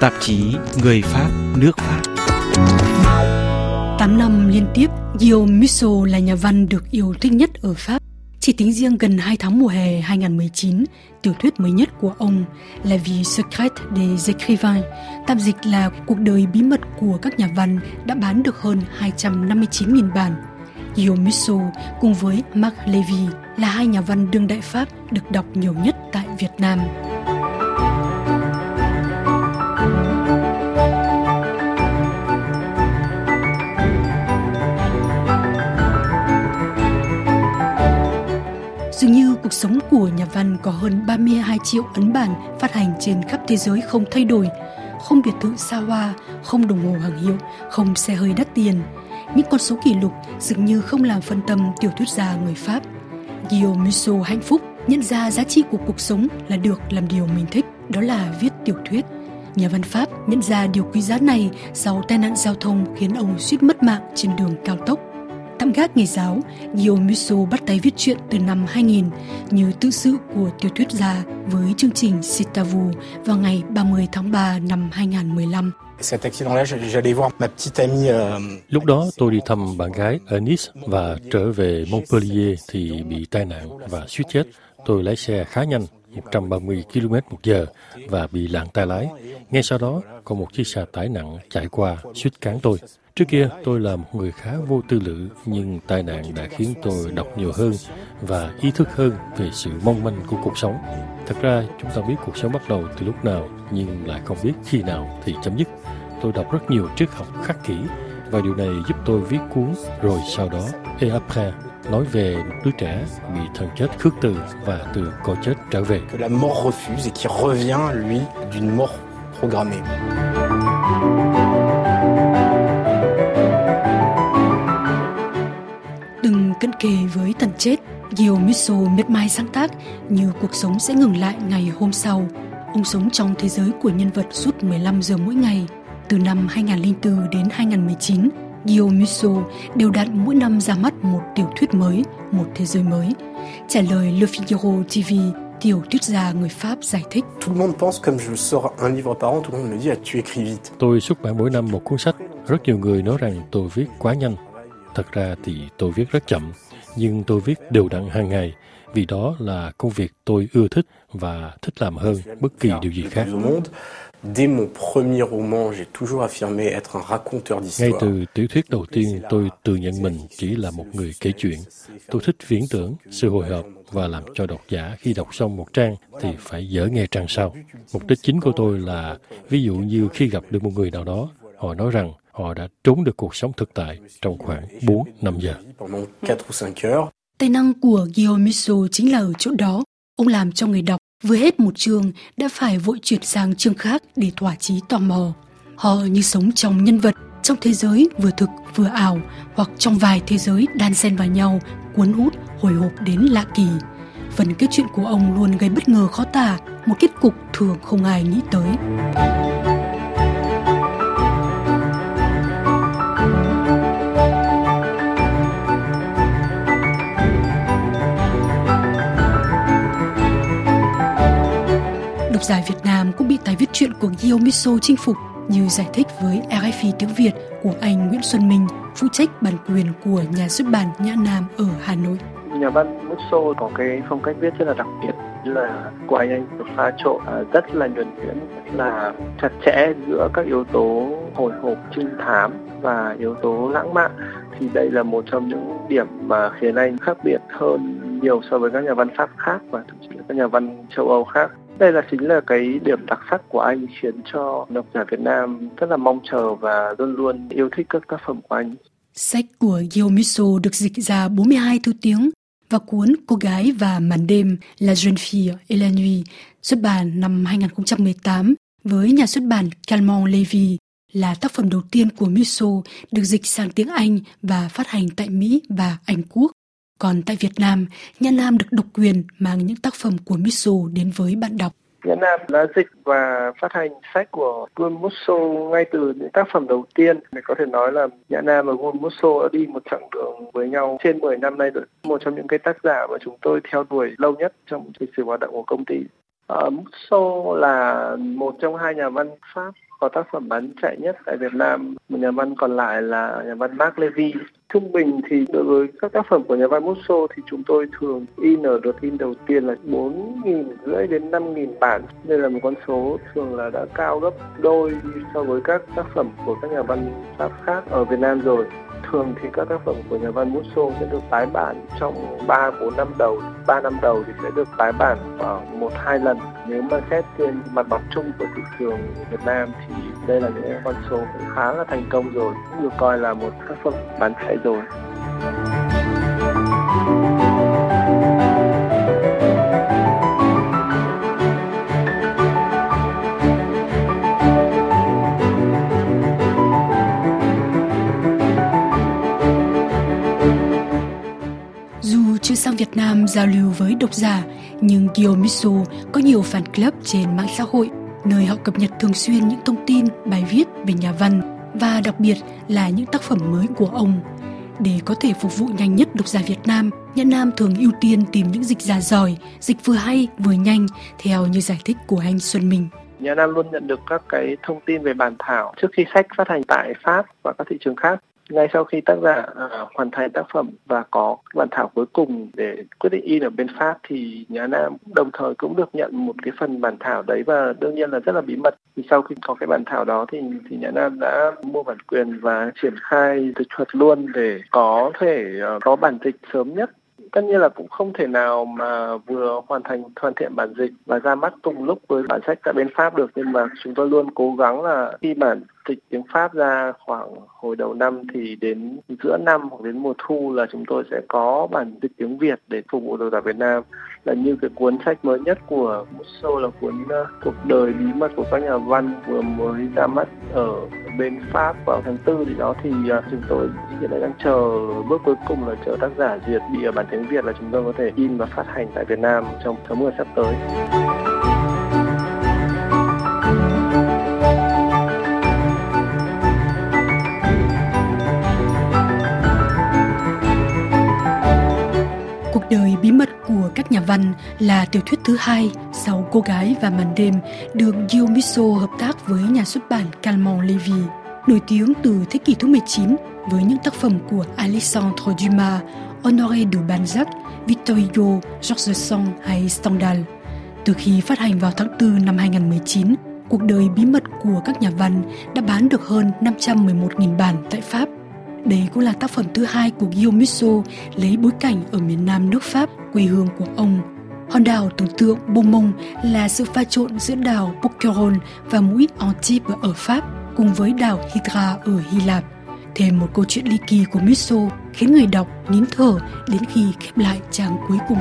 Tạp chí Người Pháp, nước Pháp 8 năm liên tiếp, Guillaume Musso là nhà văn được yêu thích nhất ở Pháp. Chỉ tính riêng gần 2 tháng mùa hè 2019, tiểu thuyết mới nhất của ông là vie secrète des écrivains, tạm dịch là cuộc đời bí mật của các nhà văn đã bán được hơn 259.000 bản. Guillaume Musso cùng với Marc Levy là hai nhà văn đương đại Pháp được đọc nhiều nhất tại Việt Nam. Dường như cuộc sống của nhà văn có hơn 32 triệu ấn bản phát hành trên khắp thế giới không thay đổi, không biệt thự xa hoa, không đồng hồ hàng hiệu, không xe hơi đắt tiền. Những con số kỷ lục dường như không làm phân tâm tiểu thuyết gia người Pháp. Guillaume Musso hạnh phúc nhận ra giá trị của cuộc sống là được làm điều mình thích, đó là viết tiểu thuyết. Nhà văn Pháp nhận ra điều quý giá này sau tai nạn giao thông khiến ông suýt mất mạng trên đường cao tốc. Tạm gác nghề giáo, Guillaume Musso bắt tay viết truyện từ năm 2000 như tự sự của tiểu thuyết gia với chương trình Citavu vào ngày 30 tháng 3 năm 2015. Lúc đó tôi đi thăm bạn gái ở Nice và trở về Montpellier thì bị tai nạn và suýt chết. Tôi lái xe khá nhanh, 130 km một giờ và bị lạng tay lái. Ngay sau đó, có một chiếc xe tải nặng chạy qua suýt cán tôi. Trước kia, tôi là một người khá vô tư lự, nhưng tai nạn đã khiến tôi đọc nhiều hơn và ý thức hơn về sự mong manh của cuộc sống. Thật ra, chúng ta biết cuộc sống bắt đầu từ lúc nào, nhưng lại không biết khi nào thì chấm dứt. Tôi đọc rất nhiều triết học khắc kỹ, và điều này giúp tôi viết cuốn rồi sau đó Et après nói về một đứa trẻ bị thần chết khước từ và từ cõi chết trở về. Que la mort refuse et qui revient lui d'une mort programmée. Đừng cận kề với tần chết, Guillaume Musso miệt mài sáng tác như cuộc sống sẽ ngừng lại ngày hôm sau. Ông sống trong thế giới của nhân vật suốt 15 giờ mỗi ngày. Từ năm 2004 đến 2019, Guillaume Musso đều đặn mỗi năm ra mắt một tiểu thuyết mới, một thế giới mới. Trả lời Le Figaro TV, tiểu thuyết gia người Pháp giải thích. Tout le monde pense comme je sors un livre par an, tout le monde me dit ah, tu écris vite. Tôi xuất bản mỗi năm một cuốn sách. Rất nhiều người nói rằng tôi viết quá nhanh. Thật ra thì tôi viết rất chậm, nhưng tôi viết đều đặn hàng ngày vì đó là công việc tôi ưa thích và thích làm hơn bất kỳ điều gì khác. Dès mon premier roman, j'ai toujours affirmé être un raconteur Ngay d'histoire. từ tiểu thuyết đầu tiên, tôi tự nhận mình chỉ là một người kể chuyện. Tôi thích viễn tưởng, sự hồi hộp và làm cho độc giả khi đọc xong một trang thì phải dở nghe trang sau. Mục đích chính của tôi là, ví dụ như khi gặp được một người nào đó, họ nói rằng họ đã trốn được cuộc sống thực tại trong khoảng 4-5 giờ. Pendant 4 ou 5 heures, Tài năng của Guillaume Musso chính là ở chỗ đó. Ông làm cho người đọc vừa hết một chương đã phải vội chuyển sang chương khác để thỏa chí tò mò. Họ như sống trong nhân vật, trong thế giới vừa thực vừa ảo hoặc trong vài thế giới đan xen vào nhau, cuốn hút, hồi hộp đến lạ kỳ. Phần kết chuyện của ông luôn gây bất ngờ khó tả, một kết cục thường không ai nghĩ tới. Độc giả Việt Nam cũng bị tài viết truyện của Gio Miso chinh phục như giải thích với RFI tiếng Việt của anh Nguyễn Xuân Minh, phụ trách bản quyền của nhà xuất bản Nhã Nam ở Hà Nội. nhà văn Musso có cái phong cách viết rất là đặc biệt là của anh anh được pha trộn à, rất là nhuần nhuyễn là chặt chẽ giữa các yếu tố hồi hộp trinh thám và yếu tố lãng mạn thì đây là một trong những điểm mà khiến anh khác biệt hơn nhiều so với các nhà văn Pháp khác và thậm chí là các nhà văn châu Âu khác đây là chính là cái điểm đặc sắc của anh, khiến cho độc giả Việt Nam rất là mong chờ và luôn luôn yêu thích các tác phẩm của anh Sách của Guillaume được dịch ra 42 thứ tiếng và cuốn Cô gái và màn đêm La jeune fille et la nuit, xuất bản năm 2018 với nhà xuất bản Calmont Levy là tác phẩm đầu tiên của Musso được dịch sang tiếng Anh và phát hành tại Mỹ và Anh Quốc. Còn tại Việt Nam, Nha Nam được độc quyền mang những tác phẩm của Mitsu đến với bạn đọc. Nhã Nam đã dịch và phát hành sách của Gun Musso ngay từ những tác phẩm đầu tiên. Mình có thể nói là Nhã Nam và Gun Musso đã đi một chặng đường với nhau trên 10 năm nay rồi. Một trong những cái tác giả mà chúng tôi theo đuổi lâu nhất trong lịch sử hoạt động của công ty. Uh, Musso là một trong hai nhà văn Pháp có tác phẩm bán chạy nhất tại Việt Nam. Một nhà văn còn lại là nhà văn Mark Levy. Trung bình thì đối với các tác phẩm của nhà văn Musso thì chúng tôi thường in ở đợt in đầu tiên là bốn nghìn rưỡi đến năm nghìn bản. Đây là một con số thường là đã cao gấp đôi so với các tác phẩm của các nhà văn Pháp khác ở Việt Nam rồi thường thì các tác phẩm của nhà văn Musso sẽ được tái bản trong 3 4 năm đầu, 3 năm đầu thì sẽ được tái bản khoảng một hai lần. Nếu mà xét trên mặt bằng chung của thị trường Việt Nam thì đây là những con số cũng khá là thành công rồi, cũng được coi là một tác phẩm bán chạy rồi. chưa sang Việt Nam giao lưu với độc giả, nhưng Kiyomitsu có nhiều fan club trên mạng xã hội, nơi họ cập nhật thường xuyên những thông tin, bài viết về nhà văn và đặc biệt là những tác phẩm mới của ông. Để có thể phục vụ nhanh nhất độc giả Việt Nam, Nhã Nam thường ưu tiên tìm những dịch giả giỏi, dịch vừa hay vừa nhanh, theo như giải thích của anh Xuân Minh. Nhã Nam luôn nhận được các cái thông tin về bản thảo trước khi sách phát hành tại Pháp và các thị trường khác ngay sau khi tác giả uh, hoàn thành tác phẩm và có bản thảo cuối cùng để quyết định in ở bên Pháp thì nhà Nam đồng thời cũng được nhận một cái phần bản thảo đấy và đương nhiên là rất là bí mật. Thì sau khi có cái bản thảo đó thì thì nhà Nam đã mua bản quyền và triển khai dịch thuật luôn để có thể uh, có bản dịch sớm nhất tất nhiên là cũng không thể nào mà vừa hoàn thành hoàn thiện bản dịch và ra mắt cùng lúc với bản sách tại bên Pháp được. Nhưng mà chúng tôi luôn cố gắng là khi bản dịch tiếng Pháp ra khoảng hồi đầu năm thì đến giữa năm hoặc đến mùa thu là chúng tôi sẽ có bản dịch tiếng Việt để phục vụ độc giả Việt Nam. Là như cái cuốn sách mới nhất của Musso là cuốn uh, cuộc đời bí mật của các nhà văn vừa mới ra mắt ở bên Pháp vào tháng tư thì đó thì uh, chúng tôi hiện nay đang chờ bước cuối cùng là chờ tác giả duyệt bìa bản tiếng Việt là chúng tôi có thể in và phát hành tại Việt Nam trong tháng 10 sắp tới. Văn là tiểu thuyết thứ hai sau Cô gái và màn đêm được Gio Miso hợp tác với nhà xuất bản Calmon Levy, nổi tiếng từ thế kỷ thứ 19 với những tác phẩm của Alexandre Dumas, Honoré de Balzac, Victor Hugo, Georges Sand hay Stendhal. Từ khi phát hành vào tháng 4 năm 2019, Cuộc đời bí mật của các nhà văn đã bán được hơn 511.000 bản tại Pháp đây cũng là tác phẩm thứ hai của Guillaume Musso lấy bối cảnh ở miền nam nước Pháp, quê hương của ông. Hòn đảo tưởng tượng Beaumont là sự pha trộn giữa đảo Boucheron và mũi Antibes ở Pháp cùng với đảo Hydra ở Hy Lạp. Thêm một câu chuyện ly kỳ của Musso khiến người đọc nín thở đến khi khép lại trang cuối cùng.